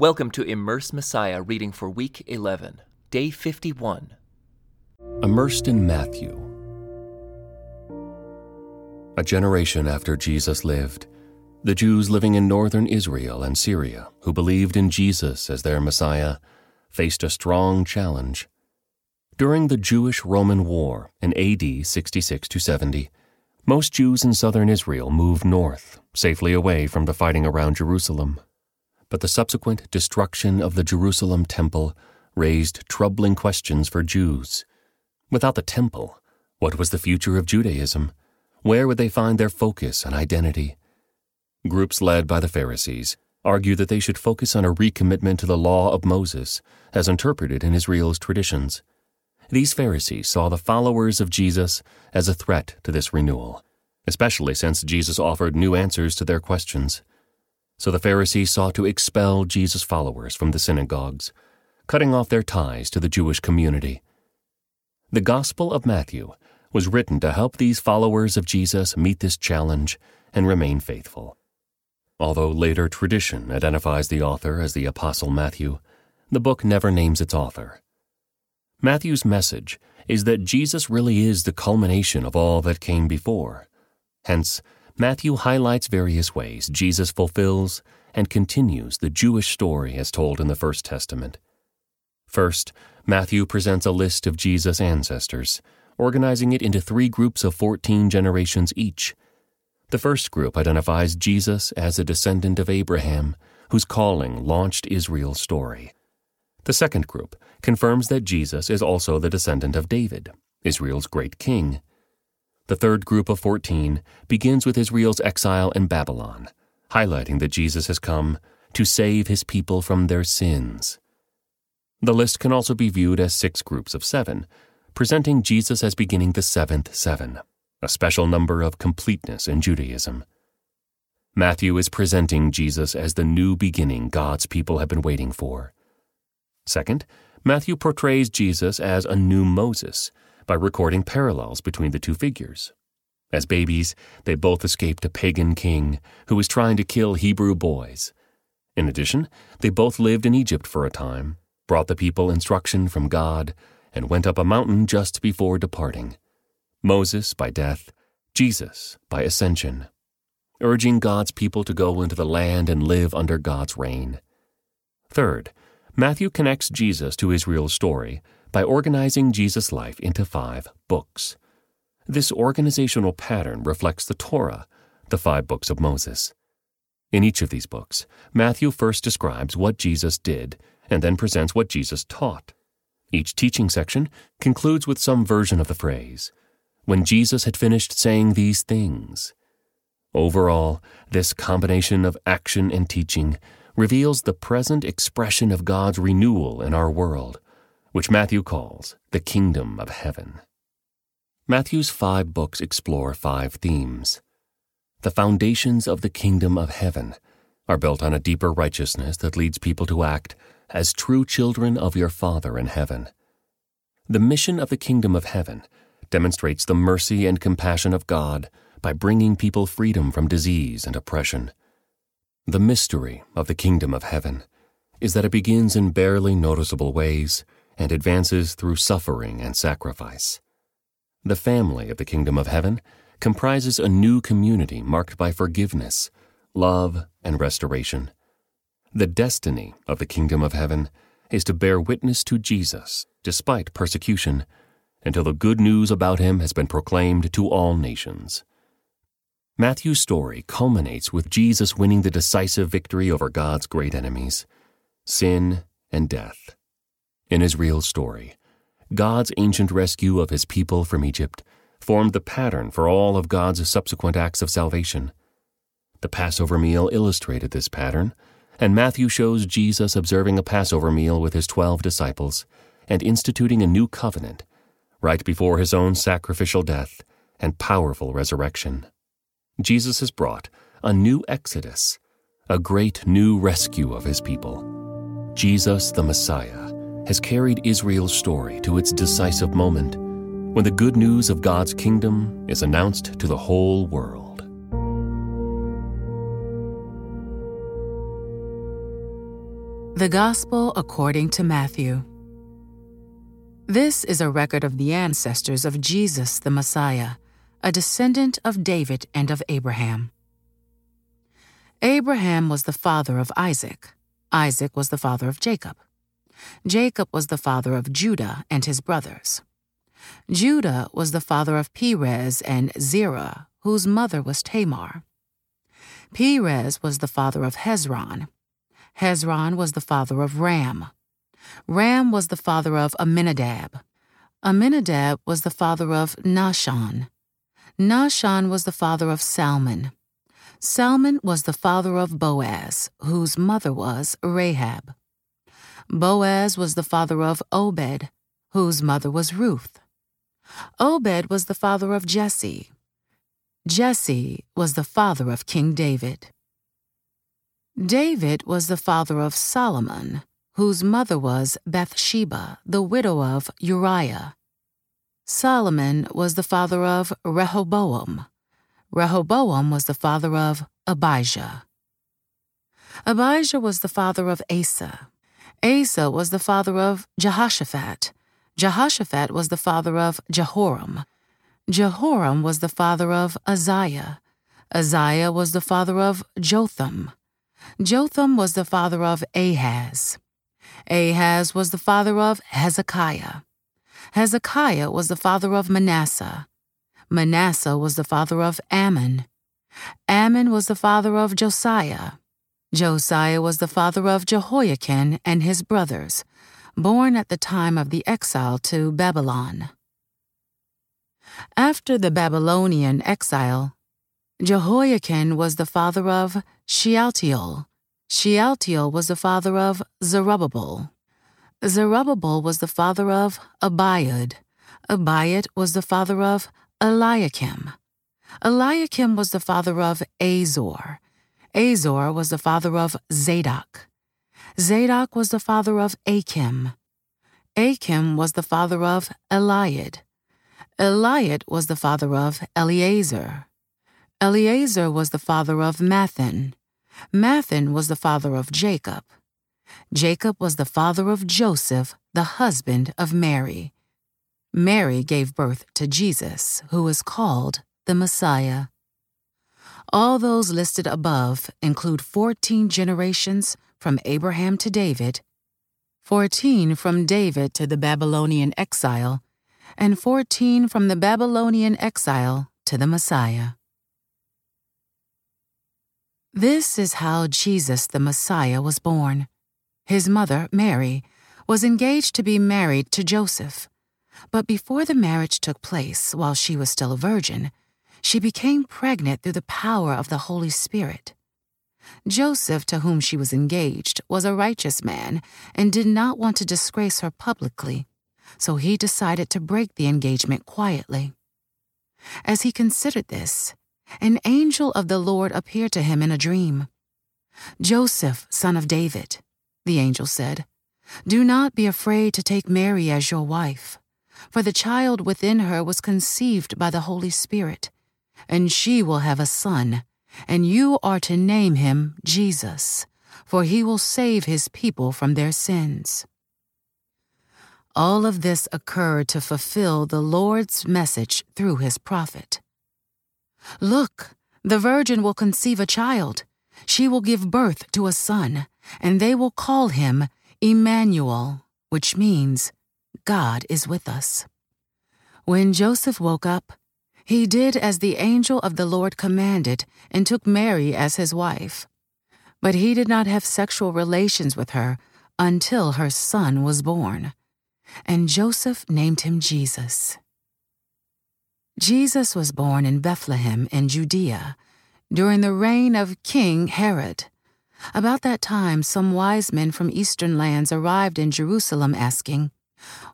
Welcome to Immerse Messiah reading for week 11, day 51. Immersed in Matthew. A generation after Jesus lived, the Jews living in northern Israel and Syria, who believed in Jesus as their Messiah, faced a strong challenge. During the Jewish Roman War in AD 66 to 70, most Jews in southern Israel moved north, safely away from the fighting around Jerusalem but the subsequent destruction of the Jerusalem temple raised troubling questions for Jews. Without the temple, what was the future of Judaism? Where would they find their focus and identity? Groups led by the Pharisees argued that they should focus on a recommitment to the law of Moses, as interpreted in Israel's traditions. These Pharisees saw the followers of Jesus as a threat to this renewal, especially since Jesus offered new answers to their questions. So the Pharisees sought to expel Jesus' followers from the synagogues, cutting off their ties to the Jewish community. The Gospel of Matthew was written to help these followers of Jesus meet this challenge and remain faithful. Although later tradition identifies the author as the Apostle Matthew, the book never names its author. Matthew's message is that Jesus really is the culmination of all that came before. Hence, Matthew highlights various ways Jesus fulfills and continues the Jewish story as told in the First Testament. First, Matthew presents a list of Jesus' ancestors, organizing it into three groups of 14 generations each. The first group identifies Jesus as a descendant of Abraham, whose calling launched Israel's story. The second group confirms that Jesus is also the descendant of David, Israel's great king. The third group of 14 begins with Israel's exile in Babylon, highlighting that Jesus has come to save his people from their sins. The list can also be viewed as six groups of seven, presenting Jesus as beginning the seventh seven, a special number of completeness in Judaism. Matthew is presenting Jesus as the new beginning God's people have been waiting for. Second, Matthew portrays Jesus as a new Moses by recording parallels between the two figures. As babies, they both escaped a pagan king who was trying to kill Hebrew boys. In addition, they both lived in Egypt for a time, brought the people instruction from God, and went up a mountain just before departing. Moses by death, Jesus by ascension, urging God's people to go into the land and live under God's reign. Third, Matthew connects Jesus to Israel's story by organizing Jesus' life into five books. This organizational pattern reflects the Torah, the five books of Moses. In each of these books, Matthew first describes what Jesus did and then presents what Jesus taught. Each teaching section concludes with some version of the phrase, when Jesus had finished saying these things. Overall, this combination of action and teaching reveals the present expression of God's renewal in our world which Matthew calls the Kingdom of Heaven. Matthew's five books explore five themes. The foundations of the Kingdom of Heaven are built on a deeper righteousness that leads people to act as true children of your Father in heaven. The mission of the Kingdom of Heaven demonstrates the mercy and compassion of God by bringing people freedom from disease and oppression. The mystery of the Kingdom of Heaven is that it begins in barely noticeable ways and advances through suffering and sacrifice. The family of the kingdom of heaven comprises a new community marked by forgiveness, love, and restoration. The destiny of the kingdom of heaven is to bear witness to Jesus despite persecution until the good news about him has been proclaimed to all nations. Matthew's story culminates with Jesus winning the decisive victory over God's great enemies, sin and death. In Israel's story, God's ancient rescue of his people from Egypt formed the pattern for all of God's subsequent acts of salvation. The Passover meal illustrated this pattern, and Matthew shows Jesus observing a Passover meal with his twelve disciples and instituting a new covenant right before his own sacrificial death and powerful resurrection. Jesus has brought a new exodus, a great new rescue of his people. Jesus the Messiah has carried Israel's story to its decisive moment when the good news of God's kingdom is announced to the whole world. The Gospel according to Matthew. This is a record of the ancestors of Jesus the Messiah, a descendant of David and of Abraham. Abraham was the father of Isaac. Isaac was the father of Jacob. Jacob was the father of Judah and his brothers. Judah was the father of Perez and Zerah, whose mother was Tamar. Perez was the father of Hezron. Hezron was the father of Ram. Ram was the father of Amminadab. Amminadab was the father of Nahshon. Nahshon was the father of Salmon. Salmon was the father of Boaz, whose mother was Rahab. Boaz was the father of Obed, whose mother was Ruth. Obed was the father of Jesse. Jesse was the father of King David. David was the father of Solomon, whose mother was Bathsheba, the widow of Uriah. Solomon was the father of Rehoboam. Rehoboam was the father of Abijah. Abijah was the father of Asa. Asa was the father of Jehoshaphat. Jehoshaphat was the father of Jehoram. Jehoram was the father of Uzziah. Uzziah was the father of Jotham. Jotham was the father of Ahaz. Ahaz was the father of Hezekiah. Hezekiah was the father of Manasseh. Manasseh was the father of Amon. Amon was the father of Josiah. Josiah was the father of Jehoiachin and his brothers, born at the time of the exile to Babylon. After the Babylonian exile, Jehoiachin was the father of Shealtiel. Shealtiel was the father of Zerubbabel. Zerubbabel was the father of Abiud. Abiud was the father of Eliakim. Eliakim was the father of Azor. Azor was the father of Zadok. Zadok was the father of Achim. Achim was the father of Eliud. Eliud was the father of Eleazar. Eleazar was the father of Matthan. Matthan was the father of Jacob. Jacob was the father of Joseph, the husband of Mary. Mary gave birth to Jesus, who is called the Messiah. All those listed above include 14 generations from Abraham to David, 14 from David to the Babylonian exile, and 14 from the Babylonian exile to the Messiah. This is how Jesus the Messiah was born. His mother, Mary, was engaged to be married to Joseph. But before the marriage took place, while she was still a virgin, she became pregnant through the power of the Holy Spirit. Joseph, to whom she was engaged, was a righteous man and did not want to disgrace her publicly, so he decided to break the engagement quietly. As he considered this, an angel of the Lord appeared to him in a dream. Joseph, son of David, the angel said, do not be afraid to take Mary as your wife, for the child within her was conceived by the Holy Spirit, and she will have a son, and you are to name him Jesus, for he will save his people from their sins. All of this occurred to fulfill the Lord's message through his prophet. Look, the virgin will conceive a child. She will give birth to a son, and they will call him Emmanuel, which means God is with us. When Joseph woke up, he did as the angel of the Lord commanded and took Mary as his wife. But he did not have sexual relations with her until her son was born. And Joseph named him Jesus. Jesus was born in Bethlehem in Judea during the reign of King Herod. About that time, some wise men from eastern lands arrived in Jerusalem asking,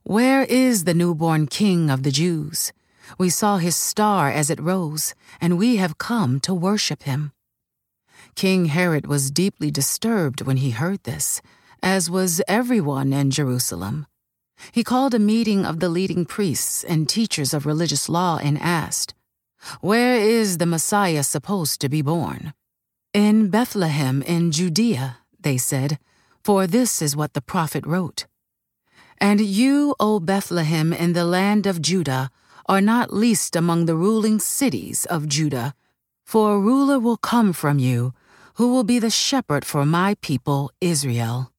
Where is the newborn King of the Jews? We saw his star as it rose, and we have come to worship him. King Herod was deeply disturbed when he heard this, as was everyone in Jerusalem. He called a meeting of the leading priests and teachers of religious law and asked, Where is the Messiah supposed to be born? In Bethlehem in Judea, they said, For this is what the prophet wrote And you, O Bethlehem, in the land of Judah, are not least among the ruling cities of Judah, for a ruler will come from you, who will be the shepherd for my people Israel.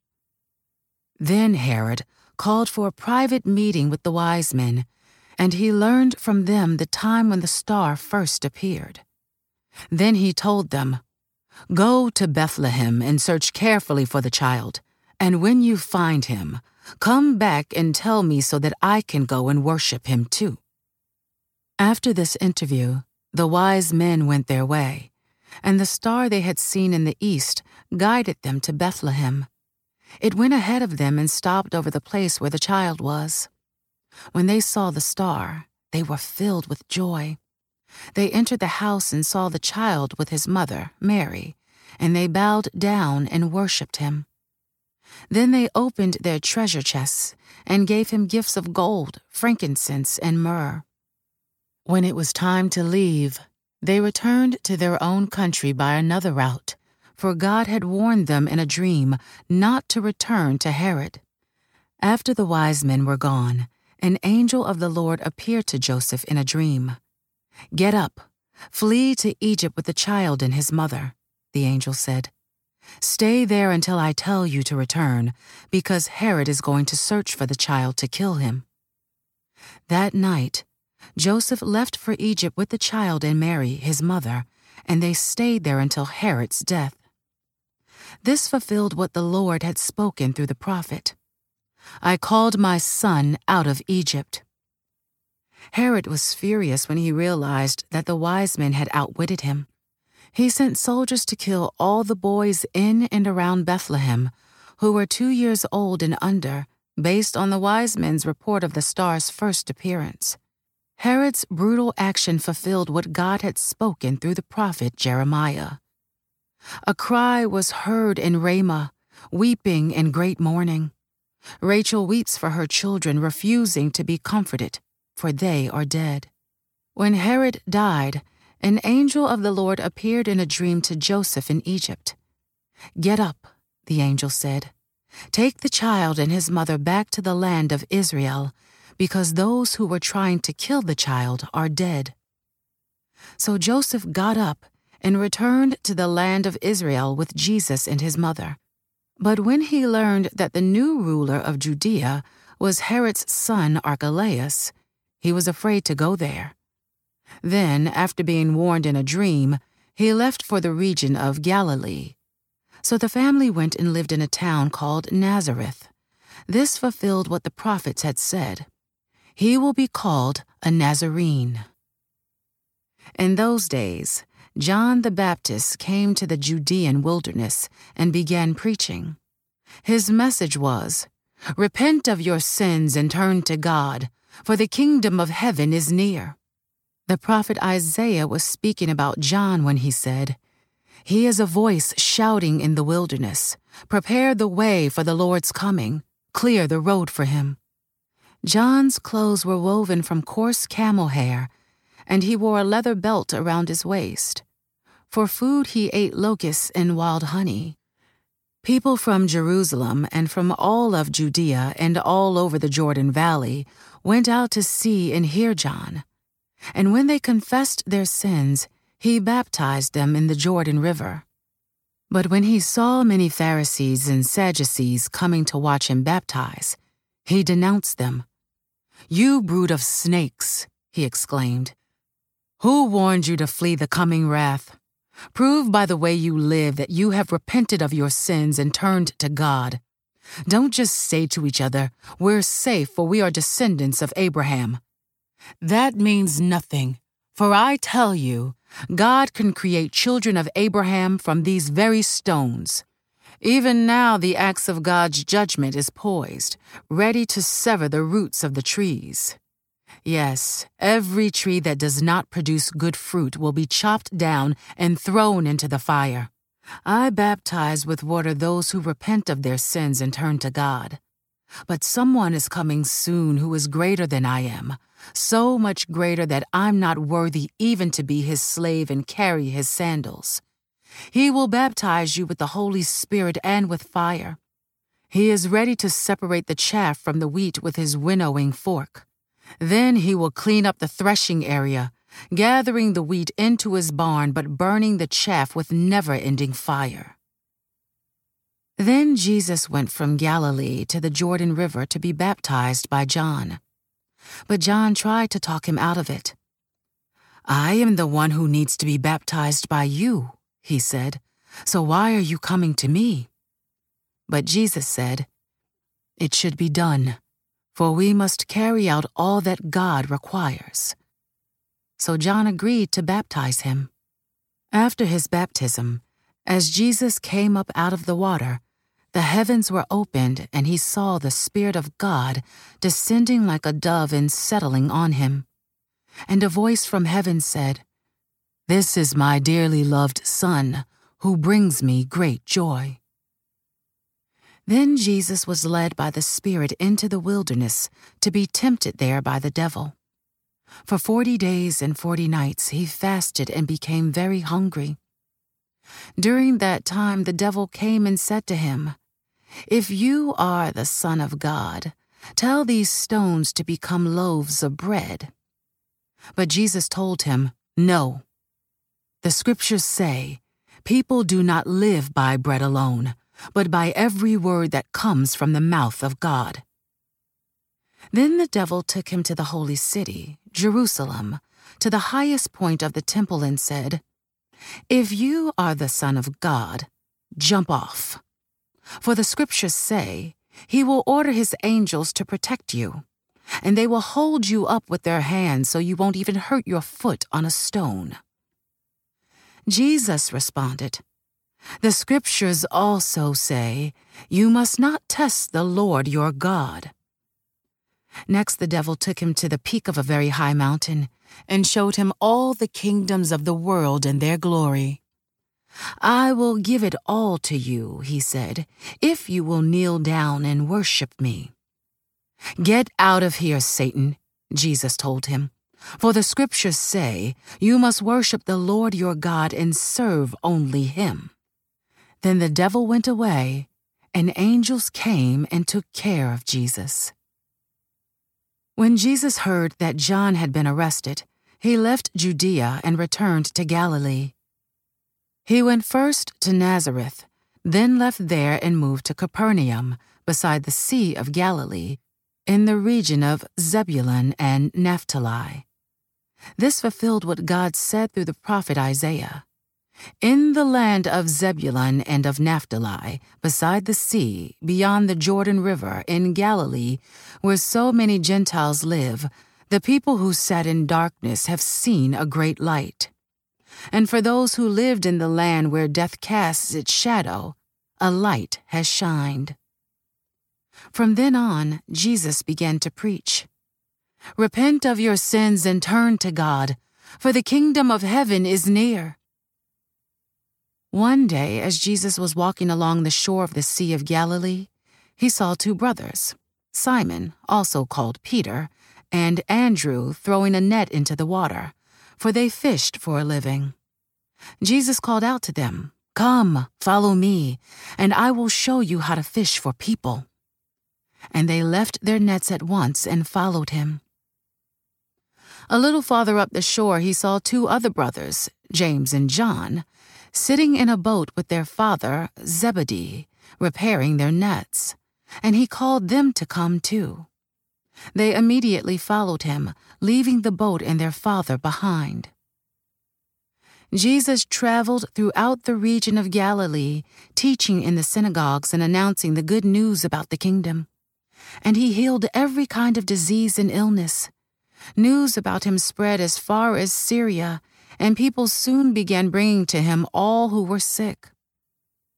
Then Herod called for a private meeting with the wise men, and he learned from them the time when the star first appeared. Then he told them, Go to Bethlehem and search carefully for the child, and when you find him, come back and tell me so that I can go and worship him too. After this interview, the wise men went their way, and the star they had seen in the east guided them to Bethlehem. It went ahead of them and stopped over the place where the child was. When they saw the star, they were filled with joy. They entered the house and saw the child with his mother, Mary, and they bowed down and worshipped him. Then they opened their treasure chests and gave him gifts of gold, frankincense, and myrrh. When it was time to leave, they returned to their own country by another route, for God had warned them in a dream not to return to Herod. After the wise men were gone, an angel of the Lord appeared to Joseph in a dream. Get up, flee to Egypt with the child and his mother, the angel said. Stay there until I tell you to return, because Herod is going to search for the child to kill him. That night, Joseph left for Egypt with the child and Mary, his mother, and they stayed there until Herod's death. This fulfilled what the Lord had spoken through the prophet I called my son out of Egypt. Herod was furious when he realized that the wise men had outwitted him. He sent soldiers to kill all the boys in and around Bethlehem who were two years old and under, based on the wise men's report of the star's first appearance. Herod's brutal action fulfilled what God had spoken through the prophet Jeremiah. A cry was heard in Ramah, weeping and great mourning. Rachel weeps for her children, refusing to be comforted, for they are dead. When Herod died, an angel of the Lord appeared in a dream to Joseph in Egypt. Get up, the angel said. Take the child and his mother back to the land of Israel because those who were trying to kill the child are dead. So Joseph got up and returned to the land of Israel with Jesus and his mother. But when he learned that the new ruler of Judea was Herod's son Archelaus, he was afraid to go there. Then, after being warned in a dream, he left for the region of Galilee. So the family went and lived in a town called Nazareth. This fulfilled what the prophets had said he will be called a Nazarene. In those days, John the Baptist came to the Judean wilderness and began preaching. His message was Repent of your sins and turn to God, for the kingdom of heaven is near. The prophet Isaiah was speaking about John when he said, He is a voice shouting in the wilderness, Prepare the way for the Lord's coming, clear the road for him. John's clothes were woven from coarse camel hair, and he wore a leather belt around his waist. For food, he ate locusts and wild honey. People from Jerusalem and from all of Judea and all over the Jordan Valley went out to see and hear John. And when they confessed their sins, he baptized them in the Jordan River. But when he saw many Pharisees and Sadducees coming to watch him baptize, he denounced them you brood of snakes, he exclaimed. Who warned you to flee the coming wrath? Prove by the way you live that you have repented of your sins and turned to God. Don't just say to each other, We're safe, for we are descendants of Abraham. That means nothing, for I tell you, God can create children of Abraham from these very stones. Even now, the axe of God's judgment is poised, ready to sever the roots of the trees. Yes, every tree that does not produce good fruit will be chopped down and thrown into the fire. I baptize with water those who repent of their sins and turn to God. But someone is coming soon who is greater than I am, so much greater that I'm not worthy even to be his slave and carry his sandals. He will baptize you with the Holy Spirit and with fire. He is ready to separate the chaff from the wheat with his winnowing fork. Then he will clean up the threshing area, gathering the wheat into his barn but burning the chaff with never ending fire. Then Jesus went from Galilee to the Jordan River to be baptized by John. But John tried to talk him out of it. I am the one who needs to be baptized by you, he said, so why are you coming to me? But Jesus said, It should be done, for we must carry out all that God requires. So John agreed to baptize him. After his baptism, as Jesus came up out of the water, the heavens were opened, and he saw the Spirit of God descending like a dove and settling on him. And a voice from heaven said, This is my dearly loved Son, who brings me great joy. Then Jesus was led by the Spirit into the wilderness to be tempted there by the devil. For forty days and forty nights he fasted and became very hungry. During that time the devil came and said to him, if you are the Son of God, tell these stones to become loaves of bread. But Jesus told him, No. The scriptures say, People do not live by bread alone, but by every word that comes from the mouth of God. Then the devil took him to the holy city, Jerusalem, to the highest point of the temple and said, If you are the Son of God, jump off. For the scriptures say, He will order His angels to protect you, and they will hold you up with their hands so you won't even hurt your foot on a stone. Jesus responded, The scriptures also say, You must not test the Lord your God. Next, the devil took him to the peak of a very high mountain and showed him all the kingdoms of the world and their glory. I will give it all to you, he said, if you will kneel down and worship me. Get out of here, Satan, Jesus told him. For the scriptures say, You must worship the Lord your God and serve only him. Then the devil went away, and angels came and took care of Jesus. When Jesus heard that John had been arrested, he left Judea and returned to Galilee. He went first to Nazareth, then left there and moved to Capernaum, beside the Sea of Galilee, in the region of Zebulun and Naphtali. This fulfilled what God said through the prophet Isaiah. In the land of Zebulun and of Naphtali, beside the sea, beyond the Jordan River, in Galilee, where so many Gentiles live, the people who sat in darkness have seen a great light. And for those who lived in the land where death casts its shadow, a light has shined. From then on, Jesus began to preach Repent of your sins and turn to God, for the kingdom of heaven is near. One day, as Jesus was walking along the shore of the Sea of Galilee, he saw two brothers, Simon, also called Peter, and Andrew, throwing a net into the water for they fished for a living. Jesus called out to them, Come, follow me, and I will show you how to fish for people. And they left their nets at once and followed him. A little farther up the shore, he saw two other brothers, James and John, sitting in a boat with their father, Zebedee, repairing their nets, and he called them to come too. They immediately followed him, leaving the boat and their father behind. Jesus traveled throughout the region of Galilee, teaching in the synagogues and announcing the good news about the kingdom. And he healed every kind of disease and illness. News about him spread as far as Syria, and people soon began bringing to him all who were sick.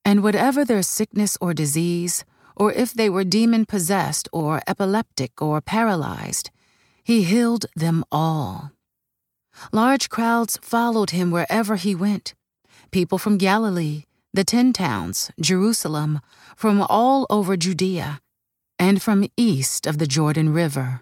And whatever their sickness or disease, or if they were demon possessed or epileptic or paralyzed, he healed them all. Large crowds followed him wherever he went. People from Galilee, the Ten Towns, Jerusalem, from all over Judea, and from east of the Jordan River.